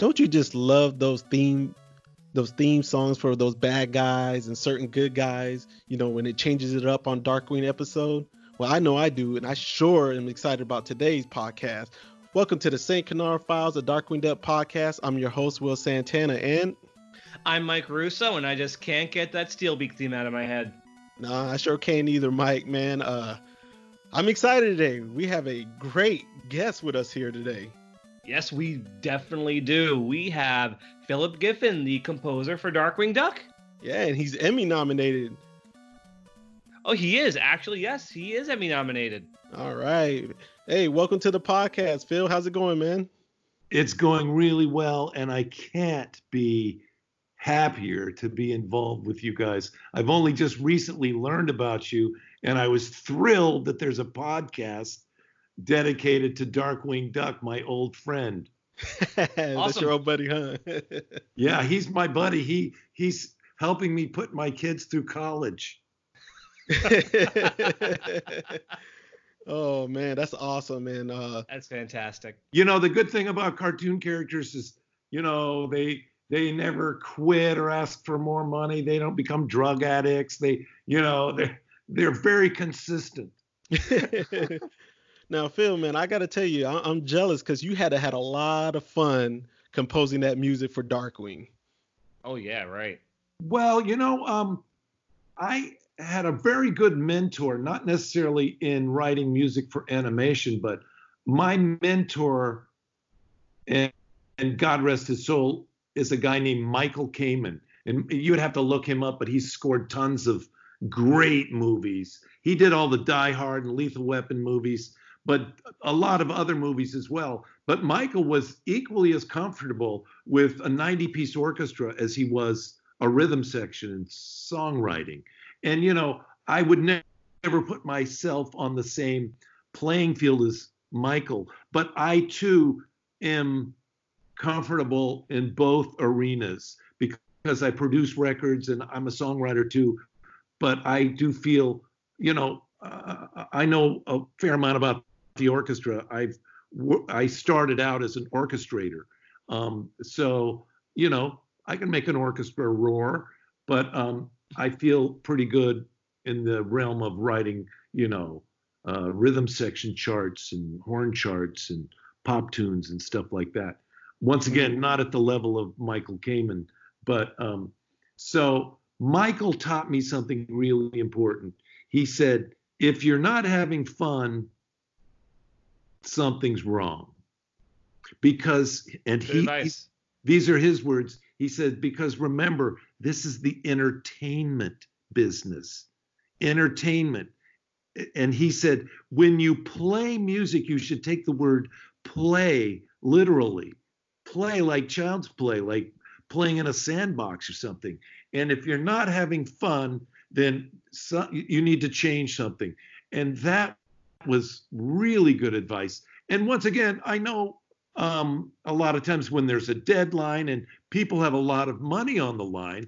Don't you just love those theme those theme songs for those bad guys and certain good guys, you know, when it changes it up on Darkwing episode? Well, I know I do, and I sure am excited about today's podcast. Welcome to the St. Canard Files, a Darkwing Duck podcast. I'm your host, Will Santana, and I'm Mike Russo, and I just can't get that Steelbeak theme out of my head. Nah, I sure can't either, Mike, man. Uh, I'm excited today. We have a great guest with us here today. Yes, we definitely do. We have Philip Giffin, the composer for Darkwing Duck. Yeah, and he's Emmy nominated. Oh, he is actually. Yes, he is Emmy nominated. All right. Hey, welcome to the podcast, Phil. How's it going, man? It's going really well, and I can't be happier to be involved with you guys. I've only just recently learned about you, and I was thrilled that there's a podcast dedicated to Darkwing Duck, my old friend. That's your old buddy, huh? Yeah, he's my buddy. He he's helping me put my kids through college. oh man, that's awesome, man. Uh, That's fantastic. You know, the good thing about cartoon characters is, you know, they they never quit or ask for more money. They don't become drug addicts. They, you know, they're they're very consistent. Now, Phil, man, I gotta tell you, I- I'm jealous because you had to had a lot of fun composing that music for Darkwing. Oh yeah, right. Well, you know, um, I had a very good mentor, not necessarily in writing music for animation, but my mentor, and, and God rest his soul, is a guy named Michael Kamen. And you would have to look him up, but he's scored tons of great movies. He did all the Die Hard and Lethal Weapon movies, but a lot of other movies as well. But Michael was equally as comfortable with a 90 piece orchestra as he was a rhythm section and songwriting. And, you know, I would ne- never put myself on the same playing field as Michael, but I too am comfortable in both arenas because I produce records and I'm a songwriter too. But I do feel, you know, uh, I know a fair amount about the orchestra. I've I started out as an orchestrator, um, so you know I can make an orchestra roar. But um, I feel pretty good in the realm of writing, you know, uh, rhythm section charts and horn charts and pop tunes and stuff like that. Once again, not at the level of Michael Kamen, but um, so Michael taught me something really important. He said, if you're not having fun, something's wrong. Because, and Good he, these are his words. He said, because remember, this is the entertainment business. Entertainment. And he said, when you play music, you should take the word play literally. Play like child's play, like playing in a sandbox or something. And if you're not having fun, then so, you need to change something. And that was really good advice. And once again, I know um, a lot of times when there's a deadline and people have a lot of money on the line,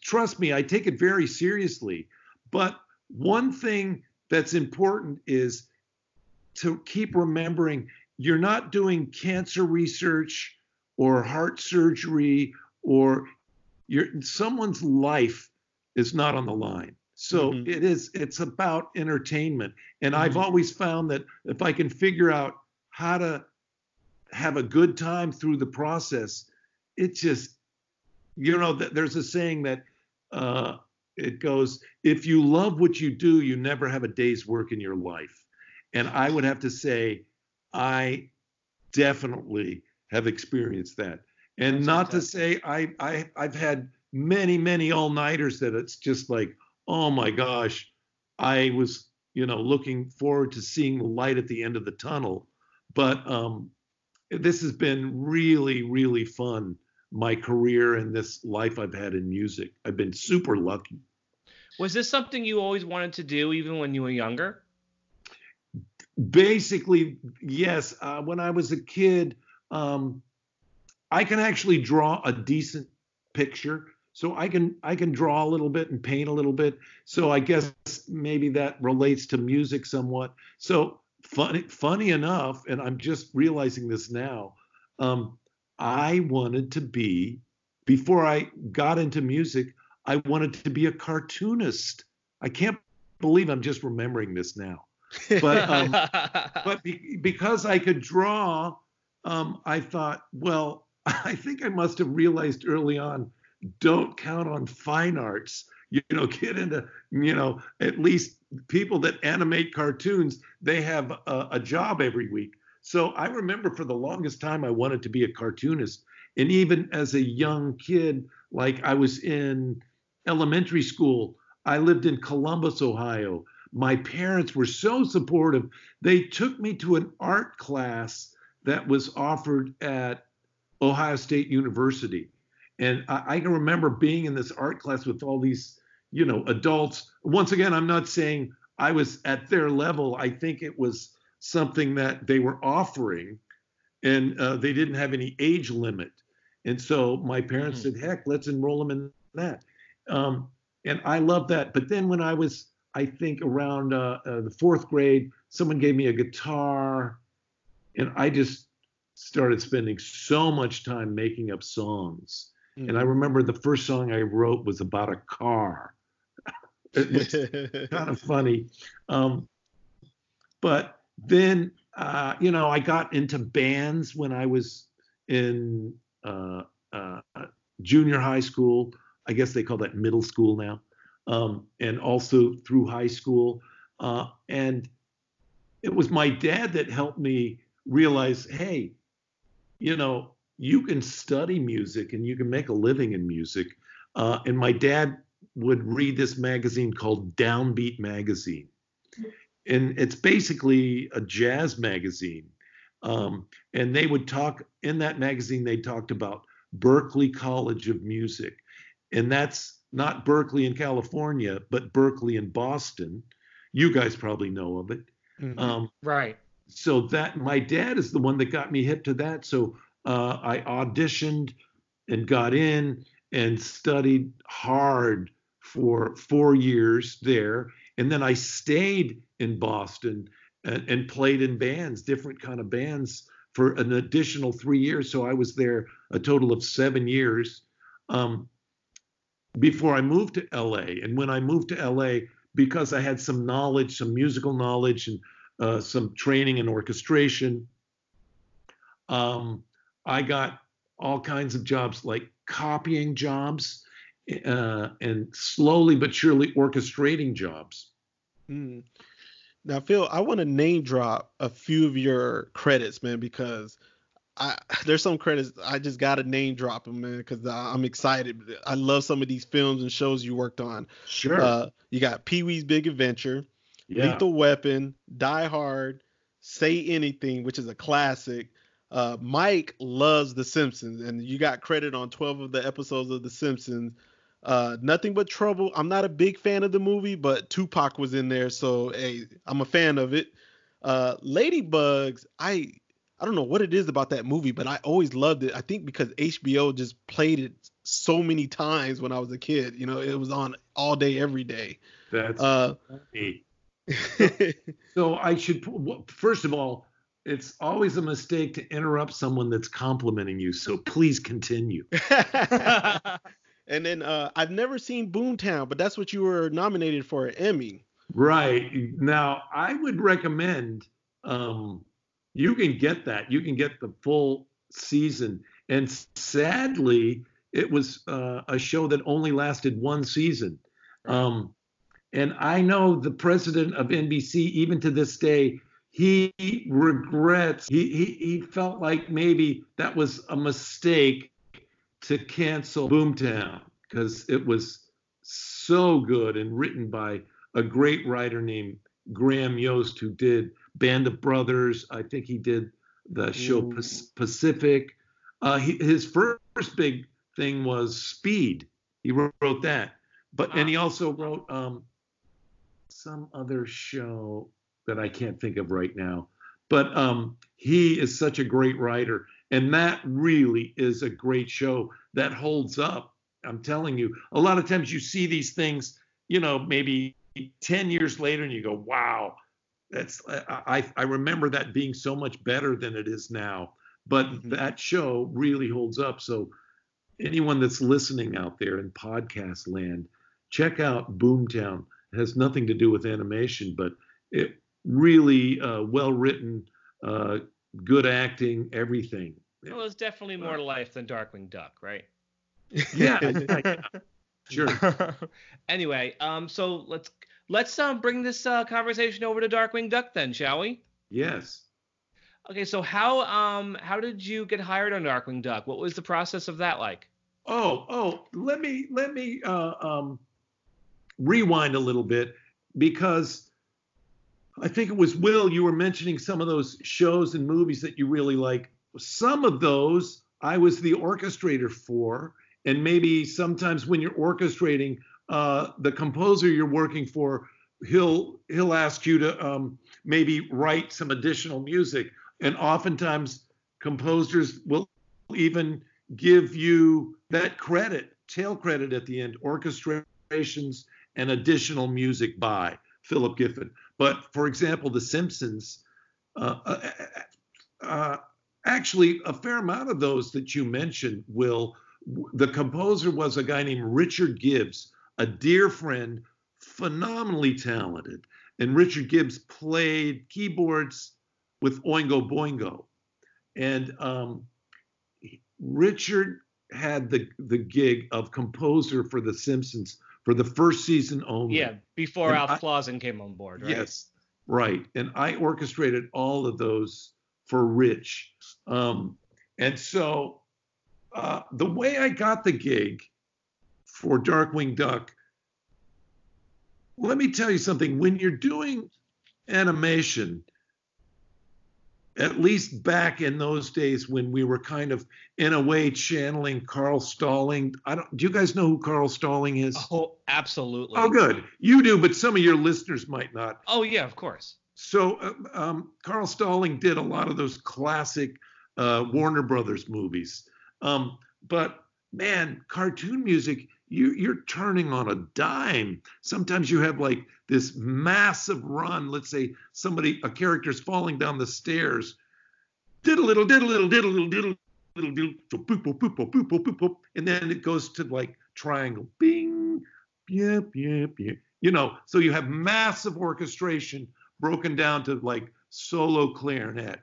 trust me, I take it very seriously. But one thing that's important is to keep remembering you're not doing cancer research or heart surgery or someone's life is not on the line. So Mhm. it is it's about entertainment. And I've Mhm. always found that if I can figure out how to have a good time through the process, it just you know th- there's a saying that uh, it goes if you love what you do you never have a day's work in your life and i would have to say i definitely have experienced that and That's not to say I, I i've had many many all-nighters that it's just like oh my gosh i was you know looking forward to seeing the light at the end of the tunnel. But um this has been really really fun my career and this life i've had in music. I've been super lucky. Was this something you always wanted to do, even when you were younger? basically yes. Uh, when i was a kid um, i can actually draw a decent picture so i can i can draw a little bit and paint a little bit so i guess maybe that relates to music somewhat so funny funny enough and i'm just realizing this now um, I wanted to be, before I got into music, I wanted to be a cartoonist. I can't believe I'm just remembering this now. But um, but be, because I could draw, um, I thought, well, I think I must have realized early on, don't count on fine arts. You know, get into, you know, at least people that animate cartoons, they have a, a job every week. So I remember for the longest time I wanted to be a cartoonist. And even as a young kid, like I was in elementary school, I lived in Columbus, Ohio. My parents were so supportive. They took me to an art class that was offered at Ohio State University. And I, I can remember being in this art class with all these, you know, adults. Once again, I'm not saying I was at their level. I think it was something that they were offering and uh, they didn't have any age limit. And so my parents mm-hmm. said, heck, let's enroll them in that. Um, and I love that. But then when I was, I think around uh, uh, the fourth grade, someone gave me a guitar and I just started spending so much time making up songs. And I mm-hmm. remember the first song I wrote was about a car. it's kind of funny. Um, but then uh, you know I got into bands when I was in uh, uh, junior high school. I guess they call that middle school now, um, and also through high school. Uh, and it was my dad that helped me realize, hey, you know, you can study music and you can make a living in music. Uh, and my dad would read this magazine called Downbeat Magazine and it's basically a jazz magazine. Um, and they would talk in that magazine. They talked about Berklee College of Music, and that's not Berkeley in California, but Berklee in Boston. You guys probably know of it, mm-hmm. um, right? So that my dad is the one that got me hip to that. So uh, I auditioned and got in and studied hard for four years there and then I stayed in Boston and, and played in bands, different kind of bands for an additional three years. So I was there a total of seven years um, before I moved to LA. And when I moved to LA, because I had some knowledge, some musical knowledge, and uh, some training in orchestration, um, I got all kinds of jobs like copying jobs uh, and slowly but surely orchestrating jobs. Mm. Now, Phil, I want to name drop a few of your credits, man, because I there's some credits I just gotta name drop them, man, because I'm excited. I love some of these films and shows you worked on. Sure. Uh, you got Pee Wee's Big Adventure, yeah. Lethal Weapon, Die Hard, Say Anything, which is a classic. Uh, Mike loves The Simpsons, and you got credit on 12 of the episodes of The Simpsons. Uh, Nothing but trouble. I'm not a big fan of the movie, but Tupac was in there, so hey, I'm a fan of it. Uh, Ladybugs. I I don't know what it is about that movie, but I always loved it. I think because HBO just played it so many times when I was a kid. You know, it was on all day, every day. That's uh, so I should first of all, it's always a mistake to interrupt someone that's complimenting you. So please continue. And then uh, I've never seen Boomtown, but that's what you were nominated for an Emmy. Right. Now, I would recommend um, you can get that. You can get the full season. And sadly, it was uh, a show that only lasted one season. Um, and I know the president of NBC, even to this day, he regrets, he, he, he felt like maybe that was a mistake to cancel Boomtown because it was so good and written by a great writer named Graham Yost who did Band of Brothers. I think he did the show Pacific. Uh, he, his first big thing was Speed. He wrote, wrote that, but and he also wrote um, some other show that I can't think of right now. But um, he is such a great writer, and that really is a great show that holds up. I'm telling you, a lot of times you see these things, you know, maybe 10 years later, and you go, wow, that's I I remember that being so much better than it is now. but Mhm. that show really holds up. So anyone that's listening out there in podcast land, check out Boomtown. It has nothing to do with animation, but it really uh, well written, uh, good acting, everything. Well, it's definitely more to life than Darkwing Duck, right? Yeah, yeah, sure. anyway, um, so let's let's um bring this uh, conversation over to Darkwing Duck then, shall we? Yes. Okay, so how um how did you get hired on Darkwing Duck? What was the process of that like? Oh, oh, let me let me uh, um, rewind a little bit because I think it was Will. You were mentioning some of those shows and movies that you really like. Some of those I was the orchestrator for, and maybe sometimes when you're orchestrating, uh, the composer you're working for, he'll he'll ask you to um, maybe write some additional music, and oftentimes composers will even give you that credit, tail credit at the end, orchestrations and additional music by Philip Giffin. But for example, The Simpsons, uh, uh, uh, actually, a fair amount of those that you mentioned, Will, the composer was a guy named Richard Gibbs, a dear friend, phenomenally talented. And Richard Gibbs played keyboards with Oingo Boingo. And um, Richard had the the gig of composer for The Simpsons for the first season only. Yeah, before And Alf I- Clausen came on board, right? Yes, right. And I orchestrated all of those for Rich. Um, and so uh, the way I got the gig for Darkwing Duck, let me tell you something. When you're doing animation, at least back in those days when we were kind of in a way channeling Carl Stalling. I don't do you guys know who Carl Stalling is? Oh, absolutely. Oh, good. You do, but some of your listeners might not. Oh yeah, of course. So, uh, um, Carl Stalling did a lot of those classic uh, Warner Brothers movies. Um, but man, cartoon music, you, you're turning on a dime. Sometimes you have like this massive run. Let's say somebody, a character's falling down the stairs. Diddle little, diddle little, diddle little, diddle little, diddle, so boop, boop, boop, boop, boop, boop, boop, boop. And then it goes to like triangle, bing, yep, yep, yep. You know, so you have massive orchestration broken down to like solo clarinet.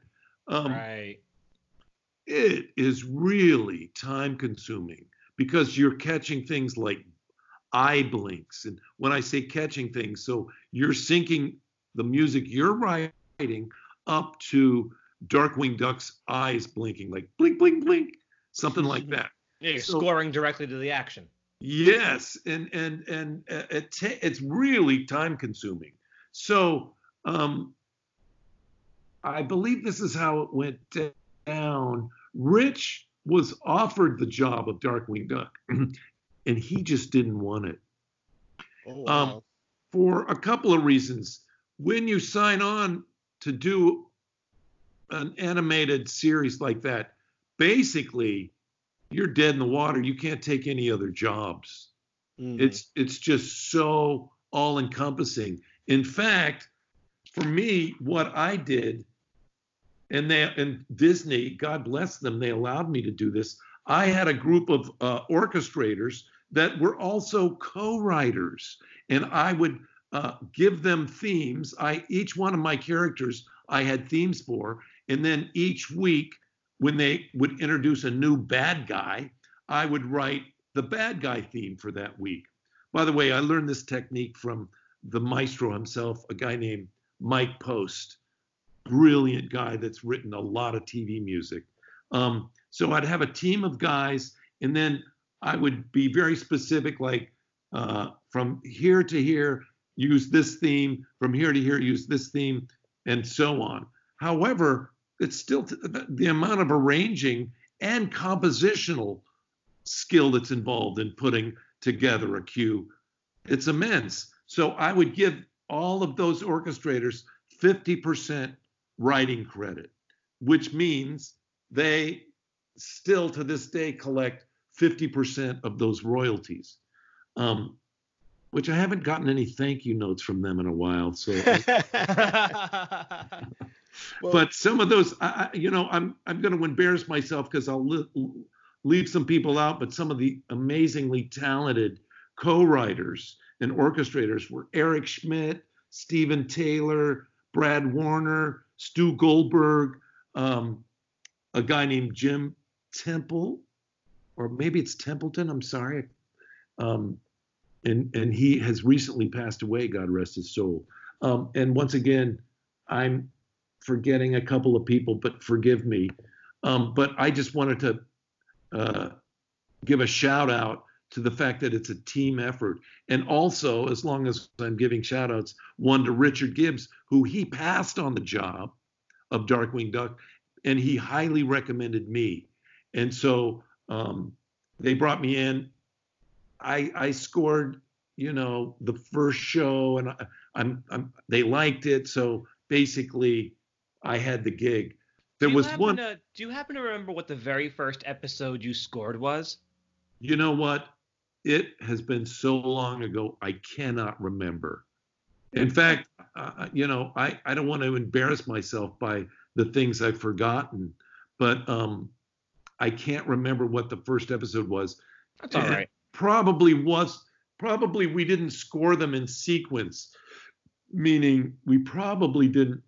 Um, right. It is really time consuming because you're catching things like eye blinks. And when I say catching things, so you're syncing the music you're writing up to Darkwing Duck's eyes blinking, like blink, blink, blink, something like that. Yeah, you're so- scoring directly to the action. Yes, and and and uh, it ta- it's really time consuming. So um, I believe this is how it went down. Rich was offered the job of Darkwing Duck, and he just didn't want it Oh, Um, for a couple of reasons. When you sign on to do an animated series like that, basically you're dead in the water. You can't take any other jobs. Mhm. It's it's just so all encompassing. In fact, for me, what I did, and they and Disney, God bless them, they allowed me to do this. I had a group of uh, orchestrators that were also co-writers, and I would uh, give them themes. I each one of my characters I had themes for, and then each week when they would introduce a new bad guy, I would write the bad guy theme for that week. By the way, I learned this technique from the maestro himself, a guy named Mike Post, brilliant guy that's written a lot of TV music. Um, so I'd have a team of guys, and then I would be very specific, like uh, from here to here, use this theme, from here to here, use this theme, and so on. However, it's still t- the, amount of arranging and compositional skill that's involved in putting together a cue. It's immense. So I would give all of those orchestrators 50% writing credit, which means they still to this day collect 50% of those royalties. Um, which I haven't gotten any thank you notes from them in a while. So well, but some of those, I, you know, I'm I'm going to embarrass myself because I'll li- leave some people out. But some of the amazingly talented co-writers and orchestrators were Eric Schmidt, Stephen Taylor, Brad Warner, Stu Goldberg, um, a guy named Jim Temple, or maybe it's Templeton. I'm sorry. Um, and and he has recently passed away. God rest his soul. Um, and once again, I'm forgetting a couple of people, but forgive me. Um, but I just wanted to uh, give a shout out to the fact that it's a team effort. And also, as long as I'm giving shout outs, one to Richard Gibbs, who he passed on the job of Darkwing Duck, and he highly recommended me. And so um, they brought me in. I, I scored, you know, the first show, and I, I'm, I'm they liked it. So basically, I had the gig. There was one. To, do you happen to remember what the very first episode you scored was? You know what? It has been so long ago, I cannot remember. In fact, uh, you know, I, I don't want to embarrass myself by the things I've forgotten, but um, I can't remember what the first episode was. That's all and right. Probably was probably we didn't score them in sequence, meaning we probably didn't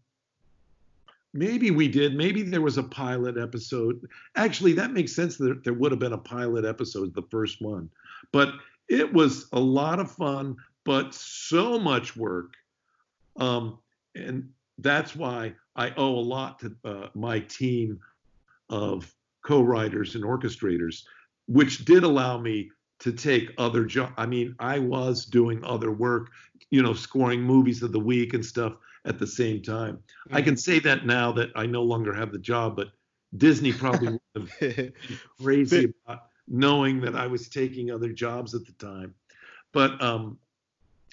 Maybe we did. Maybe there was a pilot episode. Actually, that makes sense that there would have been a pilot episode, the first one. But it was a lot of fun, but so much work. Um, and that's why I owe a lot to uh, my team of co writers and orchestrators, which did allow me to take other jobs. I mean, I was doing other work, you know, scoring movies of the week and stuff at the same time. Mm-hmm. I can say that now that I no longer have the job, but Disney probably would have been crazy about knowing that I was taking other jobs at the time. But um,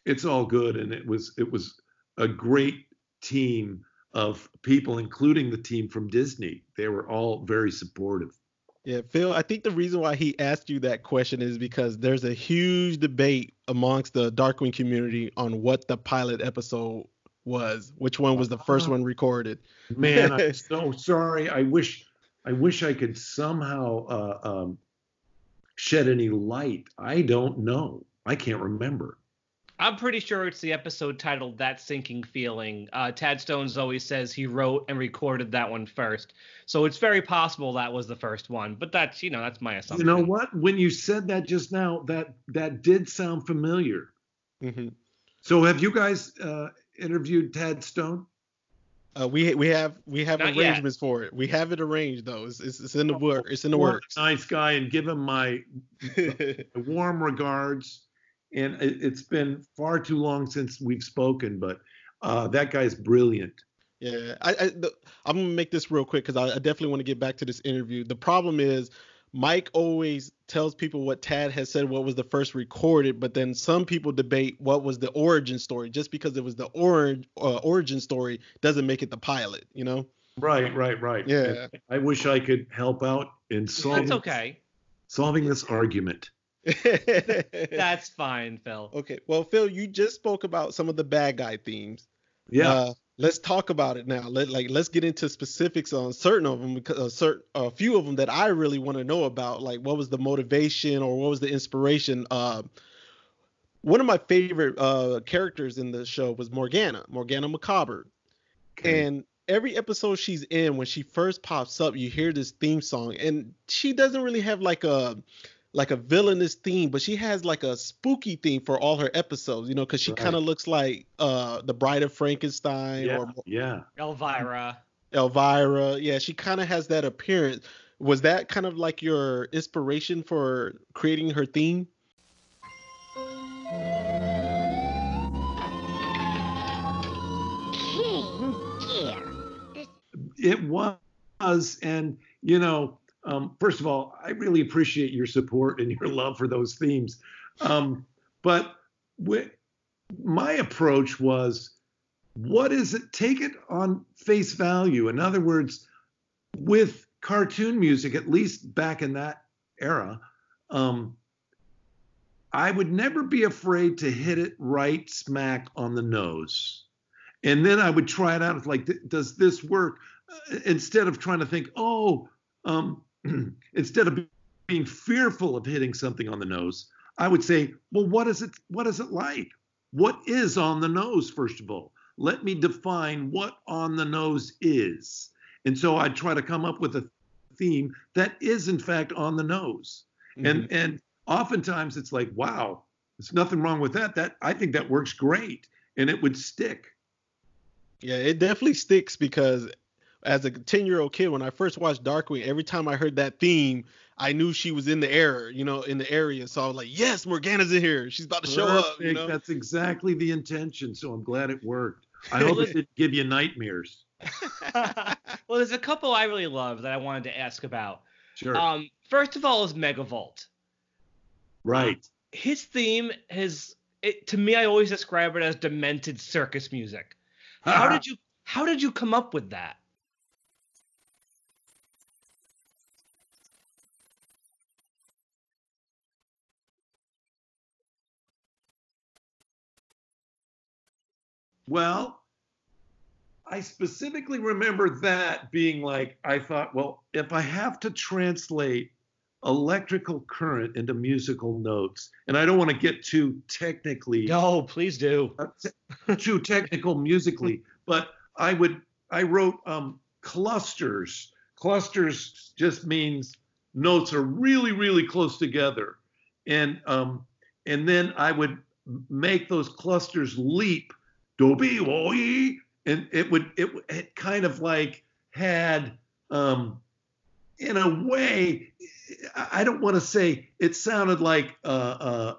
it's all good, and it was it was a great team of people, including the team from Disney. They were all very supportive. Yeah, Phil, I think the reason why he asked you that question is because there's a huge debate amongst the Darkwing community on what the pilot episode was. Which one was the first one recorded? Man, I'm so sorry. I wish I wish I could somehow uh, um, shed any light. I don't know. I can't remember. I'm pretty sure it's the episode titled "That Sinking Feeling." Uh, Tad Stones always says he wrote and recorded that one first, so it's very possible that was the first one. But that's you know that's my assumption. You know what? When you said that just now, that that did sound familiar. Mm-hmm. So have you guys uh, interviewed Tad Stone? Uh, we we have we have Not arrangements yet. for it. We have it arranged though. It's, it's, it's in the work. It's in the works. Nice guy, and give him my, my warm regards. And it, has been far too long since we've spoken, but uh, that guy's brilliant. Yeah, I, I am gonna make this real quick because I, I definitely want to get back to this interview. The problem is Mike always tells people what Tad has said, what was the first recorded, but then some people debate what was the origin story. Just because it was the origin uh, origin story doesn't make it the pilot, you know? Right, right, right. Yeah. I wish I could help out in solving. That's okay. Solving this argument. That's fine, Phil. Okay. Well, Phil, you just spoke about some of the bad guy themes. Yeah. Uh, let's talk about it now. Let like let's get into specifics on certain of them because a uh, certain a few of them that I really want to know about. Like what was the motivation or what was the inspiration? Uh, one of my favorite uh, characters in the show was Morgana, Morgana Macabre, okay. and every episode she's in, when she first pops up, you hear this theme song, and she doesn't really have like a like a villainous theme, but she has like a spooky theme for all her episodes, you know, because she right. kind of looks like uh the Bride of Frankenstein yeah, or yeah, Elvira. Elvira, yeah, she kind of has that appearance. Was that kind of like your inspiration for creating her theme? It was, and you know, um, first of all, I really appreciate your support and your love for those themes. Um, but my approach was, what is it? Take it on face value. In other words, with cartoon music, at least back in that era, um, I would never be afraid to hit it right smack on the nose. and then I would try it out. Like, does this work? Uh, instead of trying to think, oh, um, instead of being fearful of hitting something on the nose, I would say, well, what is it? What is it like? What is on the nose, first of all? Let me define what on the nose is. And so I try to come up with a theme that is in fact on the nose. Mm-hmm. And and oftentimes it's like, wow, there's nothing wrong with that. That I think that works great. And it would stick. Yeah, it definitely sticks because as a 10 year old kid, when I first watched Darkwing, every time I heard that theme, I knew she was in the air, you know, in the area. So I was like, yes, Morgana's in here. She's about to show Perfect. up. You know? That's exactly the intention. So I'm glad it worked. I hope it didn't give you nightmares. well, there's a couple I really love that I wanted to ask about. Sure. Um, first of all is Megavolt. Right. Um, his theme has, it, to me, I always describe it as demented circus music. How did you How did you come up with that? Well, I specifically remember that being like, I thought, well, if I have to translate electrical current into musical notes, and I don't want to get too technically. No, please do. Uh, too technical musically, but I would, I wrote um, clusters. Clusters just means notes are really, really close together. And, um, and then I would make those clusters leap Dobby Woi, and it would it, it kind of like had um, in a way I don't want to say it sounded like uh, uh,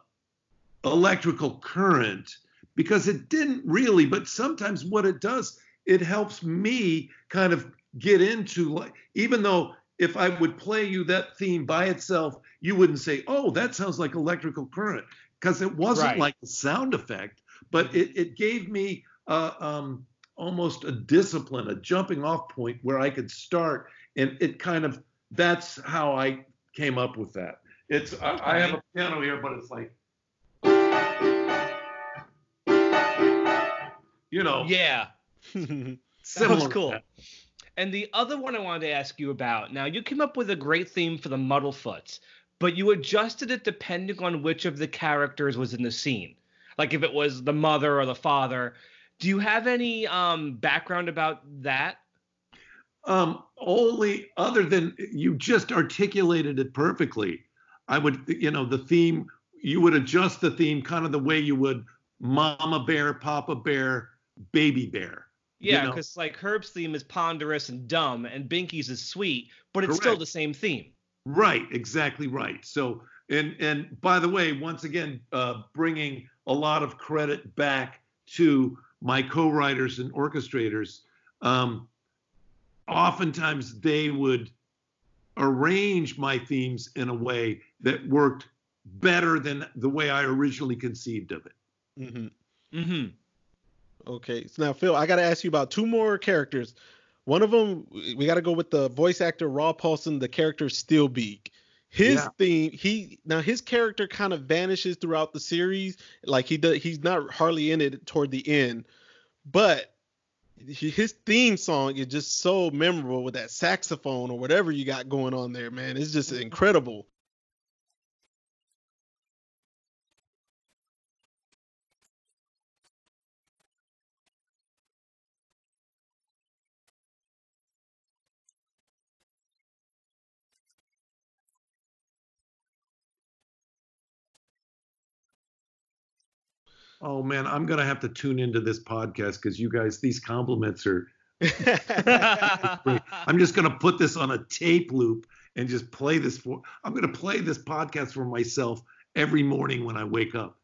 electrical current because it didn't really, but sometimes what it does, it helps me kind of get into like even though if I would play you that theme by itself, you wouldn't say, "Oh, that sounds like electrical current," because it wasn't right. like a sound effect but it, it gave me uh, um, almost a discipline, a jumping off point where I could start. And it kind of, that's how I came up with that. It's. I, I have a piano here, but it's like, you know. Yeah. Sounds cool. And the other one I wanted to ask you about. Now, you came up with a great theme for the Muddlefoots, but you adjusted it depending on which of the characters was in the scene like if it was the mother or the father. Do you have any um, background about that? Um, only other than you just articulated it perfectly. I would, you know, the theme, you would adjust the theme kind of the way you would Mama Bear, Papa Bear, Baby Bear. Yeah, because you know? like Herb's theme is ponderous and dumb, and Binkie's is sweet, but it's Correct. still the same theme. Right, exactly right. So, and and by the way, once again, uh, bringing a lot of credit back to my co-writers and orchestrators. Um, oftentimes they would arrange my themes in a way that worked better than the way I originally conceived of it. Mm-hmm. Mm-hmm. Okay, so now Phil, I got to ask you about two more characters. One of them, we got to go with the voice actor Rob Paulsen, the character Steelbeak his yeah. theme he now his character kind of vanishes throughout the series. Like he does he's not hardly in it toward the end but his theme song is just so memorable with that saxophone or whatever you got going on there man. It's just incredible oh man, I'm gonna have to tune into this podcast because you guys, these compliments are. I'm just gonna put this on a tape loop and just play this for. I'm gonna play this podcast for myself every morning when I wake up.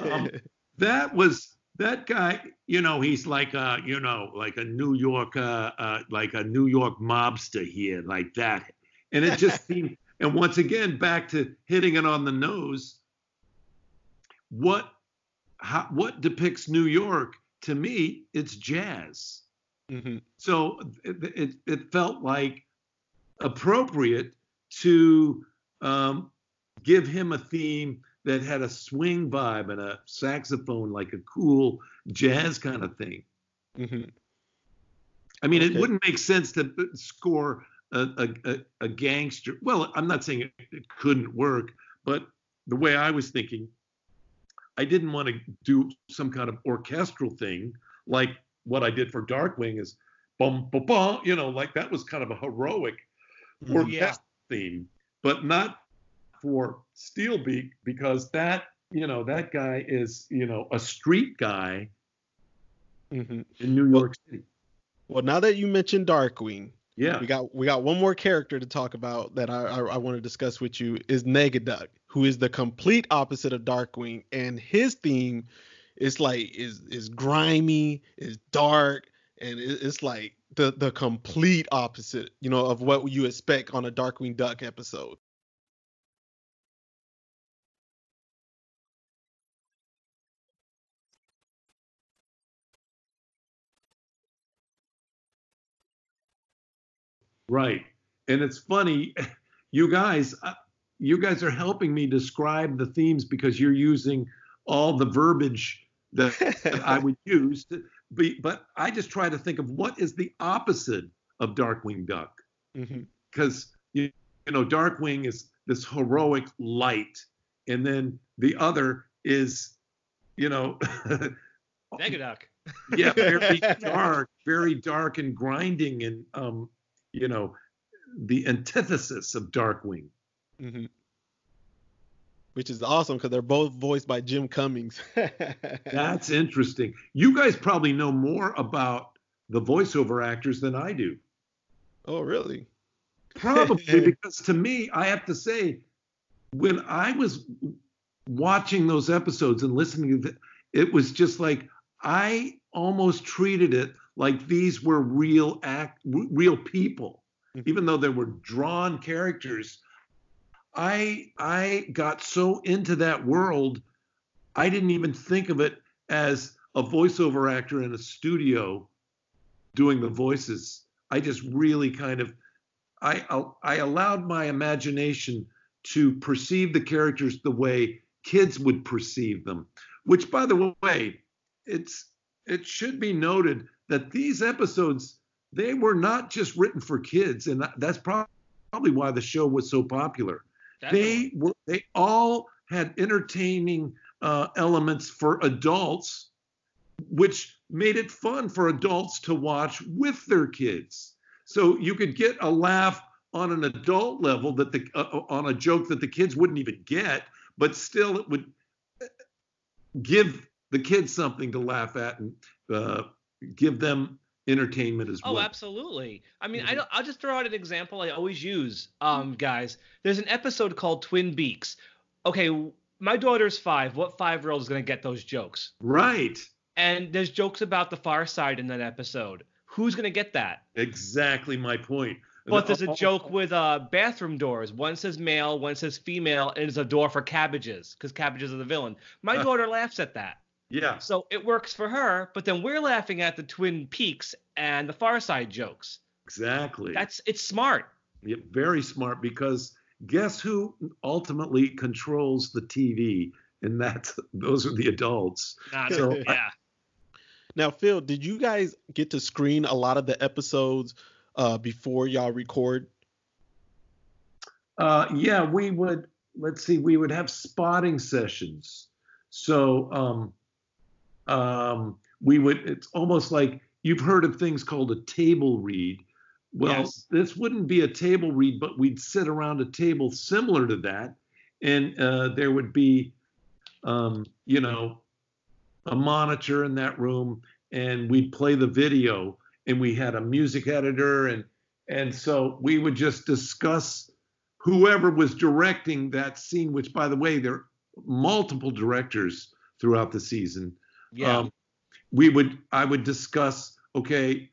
Um, that was that guy. You know, he's like a, you know, like a New York, uh, uh, like a New York mobster here, like that. And it just seemed. And once again, back to hitting it on the nose. What how, what depicts New York to me, it's jazz. Mm-hmm. So it, it, it, felt like appropriate to um, give him a theme that had a swing vibe and a saxophone, like a cool jazz kind of thing. Mm-hmm. I mean, okay. it wouldn't make sense to score a, a, a, gangster. Well, I'm not saying it, it couldn't work, but the way I was thinking, I didn't want to do some kind of orchestral thing like what I did for Darkwing is bum bum bum, you know, like that was kind of a heroic mm-hmm. orchestral yeah. theme, but not for Steelbeak because that, you know, that guy is, you know, a street guy mm-hmm. in New York well, City. Well, now that you mentioned Darkwing, yeah. We got we got one more character to talk about that I I, I want to discuss with you is Negaduck, who is the complete opposite of Darkwing, and his theme is like is is grimy, is dark, and it's like the the complete opposite, you know, of what you expect on a Darkwing Duck episode. Right. And it's funny, you guys, you guys are helping me describe the themes because you're using all the verbiage that I would use. To be, but I just try to think of what is the opposite of Darkwing Duck. Because, mm-hmm. you, you know, Darkwing is this heroic light. And then the other is, you know, Negaduck. yeah, very dark, very dark and grinding and um, you know, the antithesis of Darkwing. Mm-hmm. Which is awesome because they're both voiced by Jim Cummings. That's interesting. You guys probably know more about the voiceover actors than I do. Oh, really? Probably because to me, I have to say, when I was watching those episodes and listening to it, it was just like I almost treated it like these were real act real people mm-hmm. even though they were drawn characters i i got so into that world i didn't even think of it as a voiceover actor in a studio doing the voices i just really kind of i i allowed my imagination to perceive the characters the way kids would perceive them which by the way it's it should be noted that these episodes they were not just written for kids, and that's probably why the show was so popular. Definitely. They were they all had entertaining uh, elements for adults, which made it fun for adults to watch with their kids. So you could get a laugh on an adult level that the uh, uh on a joke that the kids wouldn't even get, but still it would uh, give the kids something to laugh at and uh, give them entertainment as oh, well. Oh, absolutely. I mean, mm-hmm. I will just throw out an example I always use, um, guys. There's an episode called Twin Beaks. Okay, my daughter's five. What five year old is going to get those jokes? Right. And there's jokes about the far side in that episode. Who's going to get that? Exactly my point. But there's a joke with uh, bathroom doors. One says male, one says female, and it's a door for cabbages because cabbages are the villain. My daughter laughs at that. Yeah. So it works for her, but then we're laughing at the Twin Peaks and the Far Side jokes. Exactly. That's it's smart. Yeah, very smart because guess who ultimately controls the TV? And that's those are the adults. Not so yeah. I, now, Phil, did you guys get to screen a lot of the episodes uh, before y'all record? Uh, yeah, we would. Let's see, we would have spotting sessions. So um, um, we would it's almost like you've heard of things called a table read. Well yes. this wouldn't be a table read but we'd sit around a table similar to that. And uh, there would be um, you know a monitor in that room and we'd play the video and we had a music editor and and so we would just discuss whoever was directing that scene which by the way there are multiple directors throughout the season yeah. Um, we would I would discuss okay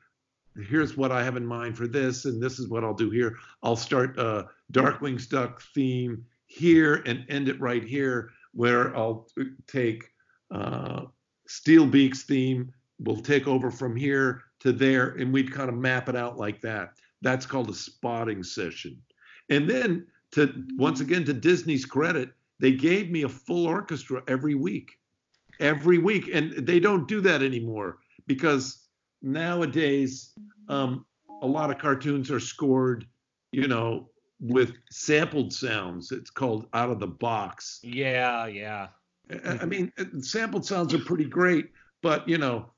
here's what I have in mind for this and this is what I'll do here. I'll start a Darkwing Duck theme here and end it right here where I'll take uh, Steelbeak's theme we'll take over from here to there and we'd kind of map it out like that. That's called a spotting session. And then to once again to Disney's credit they gave me a full orchestra every week every week. And they don't do that anymore because nowadays um, a lot of cartoons are scored, you know, with sampled sounds. It's called out of the box. Yeah, yeah. I, I mean, uh, sampled sounds are pretty great, but you know,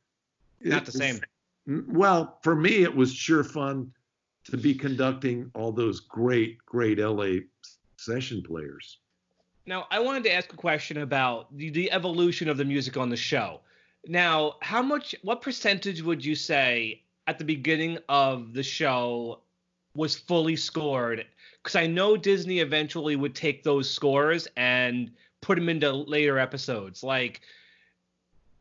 not the same. Well, for me, it was sure fun to be conducting all those great, great LA session players. Now, I wanted to ask a question about the, the evolution of the music on the show. Now, how much, what percentage would you say at the beginning of the show was fully scored? Because I know Disney eventually would take those scores and put them into later episodes. Like,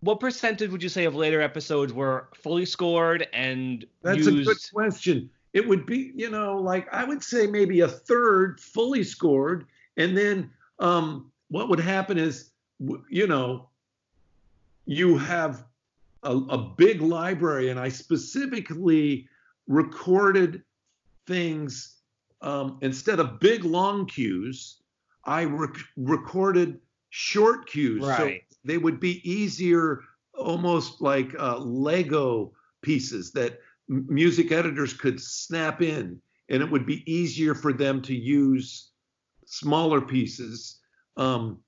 what percentage would you say of later episodes were fully scored and That's used... a good question. It would be, you know, like I would say maybe a third fully scored, and then um, what would happen is, you know, you have a, a big library, and I specifically recorded things um, instead of big long cues. I rec- recorded short cues, right. so they would be easier, almost like uh, Lego pieces that m- music editors could snap in, and it would be easier for them to use smaller pieces. Um,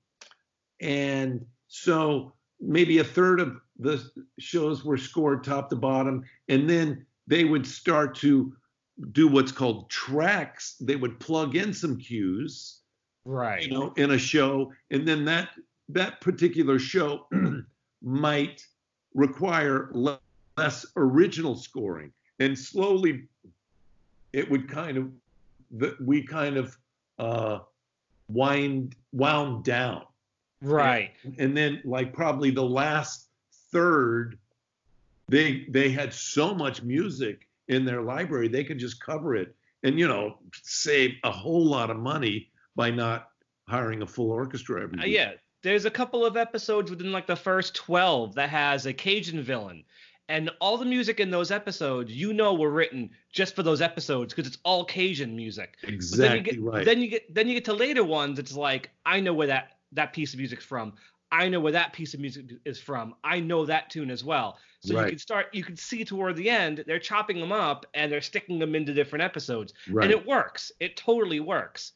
and so maybe a third of the shows were scored top to bottom, and then they would start to do what's called tracks. They would plug in some cues, right? You know, in a show, and then that that particular show might require less original scoring, and slowly it would kind of we kind of uh, wind wound down. Right. And, and then like probably the last third, they they had so much music in their library they could just cover it and you know save a whole lot of money by not hiring a full orchestra every uh, yeah. There's a couple of episodes within like the first 12 that has a cajun villain and all the music in those episodes you know were written just for those episodes because it's all cajun music exactly then you get, right then you get then you get to later ones it's like i know where that that piece of music's from. I know where that piece of music is from. I know that tune as well. So right. you can start, you can see toward the end, they're chopping them up and they're sticking them into different episodes. Right. And it works. It totally works.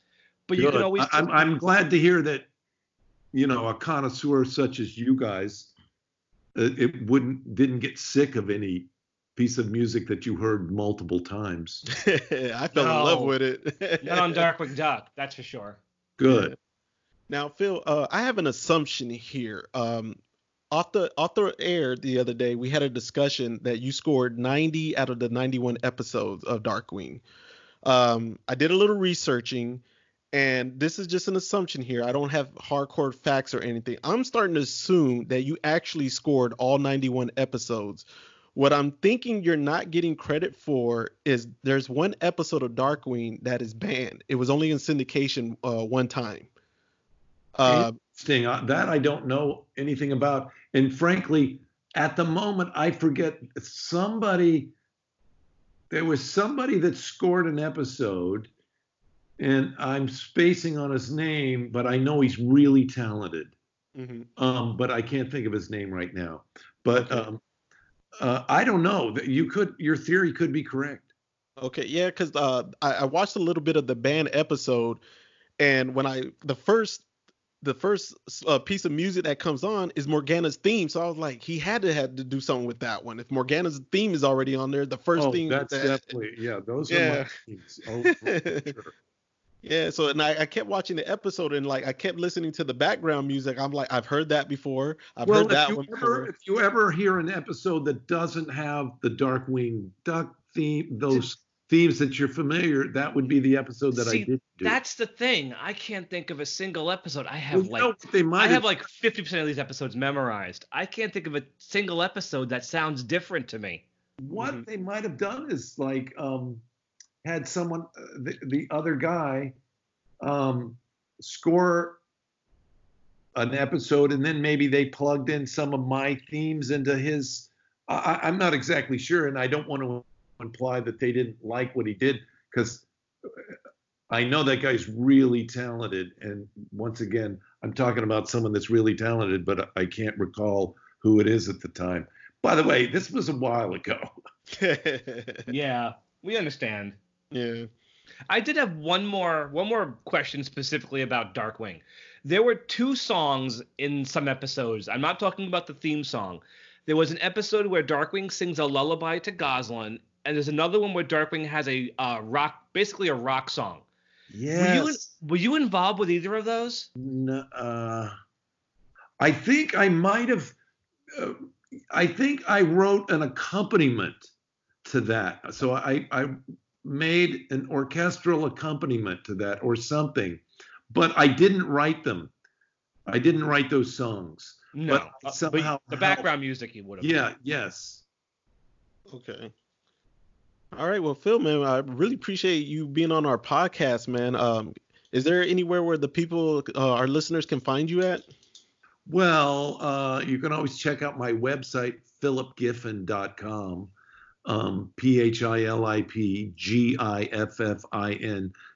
But Good. you can always. I'm, I'm glad to hear that, you know, a connoisseur such as you guys, it wouldn't, didn't get sick of any piece of music that you heard multiple times. I fell no, in love with it. not on Darkwing Duck, that's for sure. Good. Now, Phil, uh, I have an assumption here. Um, off the off the air the other day, we had a discussion that you scored 90 out of the 91 episodes of Darkwing. Um, I did a little researching, and this is just an assumption here. I don't have hardcore facts or anything. I'm starting to assume that you actually scored all 91 episodes. What I'm thinking you're not getting credit for is there's one episode of Darkwing that is banned. It was only in syndication uh, one time. Uh. Uh, that I don't know anything about. And frankly, at the moment, I forget somebody. There was somebody that scored an episode, and I'm spacing on his name, but I know he's really talented. Mm-hmm. Um, but I can't think of his name right now. But um, uh, I don't know. That you could, your theory could be correct. Okay, yeah, because uh, I, I, watched a little bit of the banned episode, and when I the first the first uh, piece of music that comes on is Morgana's theme. So I was like, he had to have to do something with that one. If Morgana's theme is already on there, the first oh, theme. That's that, definitely yeah. Those yeah. are my themes. Oh, sure. Yeah, so and I, I, kept watching the episode and like I kept listening to the background music. I'm like, I've heard that before. I've well, heard that one ever, before. If you ever hear an episode that doesn't have the Darkwing Duck theme, those themes that you're familiar, that would be the episode that See, I did do. That's the thing. I can't think of a single episode. I have well, like they might I have, have like 50% of these episodes memorized. I can't think of a single episode that sounds different to me. What mm-hmm. they might have done is like um, had someone uh, the, the other guy um, score an episode and then maybe they plugged in some of my themes into his I, I'm not exactly sure and I don't want to imply that they didn't like what he did because I know that guy's really talented. And once again, I'm talking about someone that's really talented, but I can't recall who it is at the time. By the way, this was a while ago. yeah, we understand. Yeah. I did have one more one more question specifically about Darkwing. There were two songs in some episodes. I'm not talking about the theme song. There was an episode where Darkwing sings a lullaby to Gosalyn, and there's another one where Darkwing has a uh, rock, basically a rock song. Yes. Were you, were you involved with either of those? No, uh, I think I might have. Uh, I think I wrote an accompaniment to that. So I, I made an orchestral accompaniment to that or something, but I didn't write them. I didn't write those songs. No, but uh, somehow but the background music you would have. Yeah. Yes. Okay. All right. Well, Phil, man, I really appreciate you being on our podcast, man. Um, is there anywhere where the people, uh, our listeners, can find you at? Well, uh, you can always check out my website, philipgiffin.com, um,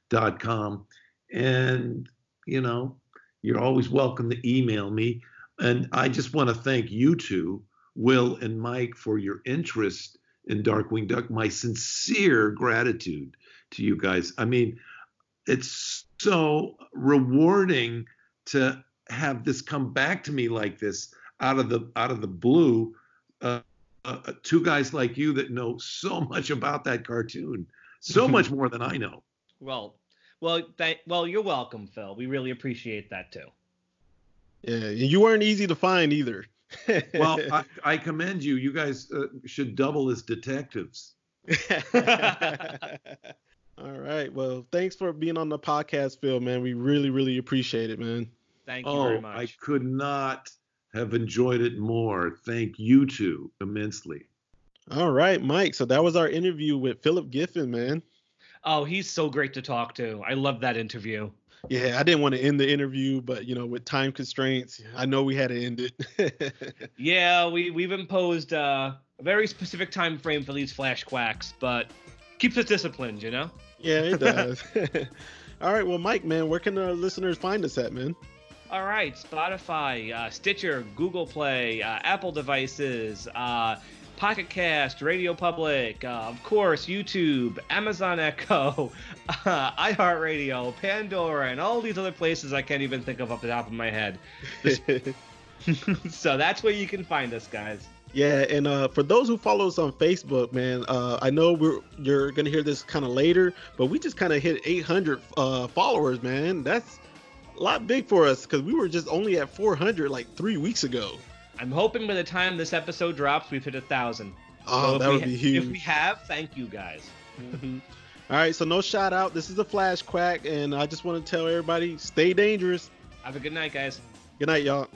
dot com And, you know, you're always welcome to email me. And I just want to thank you two, Will and Mike, for your interest in Darkwing Duck. My sincere gratitude to you guys. I mean, it's so rewarding to have this come back to me like this out of the out of the blue. Uh, uh, two guys like you that know so much about that cartoon, so much more than I know. Well, well, th- well, you're welcome, Phil. We really appreciate that too. Yeah, you weren't easy to find either. well, I, I, commend you. You guys uh, should double as detectives. All right. Well, thanks for being on the podcast, Phil, man. We really, really appreciate it, man. Thank you oh, very much. I could not have enjoyed it more. Thank you two immensely. All right, Mike. So that was our interview with Philip Giffin, man. Oh, he's so great to talk to. I love that interview. Yeah, I didn't want to end the interview, but you know, with time constraints, I know we had to end it. yeah, we we've imposed uh, a very specific time frame for these flash quacks, but keeps us disciplined, you know. Yeah, it does. All right, well, Mike, man, where can the listeners find us at, man? All right, Spotify, uh, Stitcher, Google Play, uh, Apple devices, uh, Pocket Cast, Radio Public, uh, of course, YouTube, Amazon Echo, uh, iHeartRadio, Pandora, and all these other places I can't even think of off the top of my head. so that's where you can find us, guys. Yeah, and uh, for those who follow us on Facebook, man, uh, I know we're you're gonna hear this kind of later, but we just kind of hit 800 uh, followers, man. That's lot big for us because we were just only at 400 like three weeks ago. I'm hoping by the time this episode drops, we've hit a thousand. Oh, so that would ha- be huge. If we have, thank you guys. Mm-hmm. All right, so no shout out. This is a flash quack, and I just want to tell everybody stay dangerous. Have a good night, guys. Good night, y'all.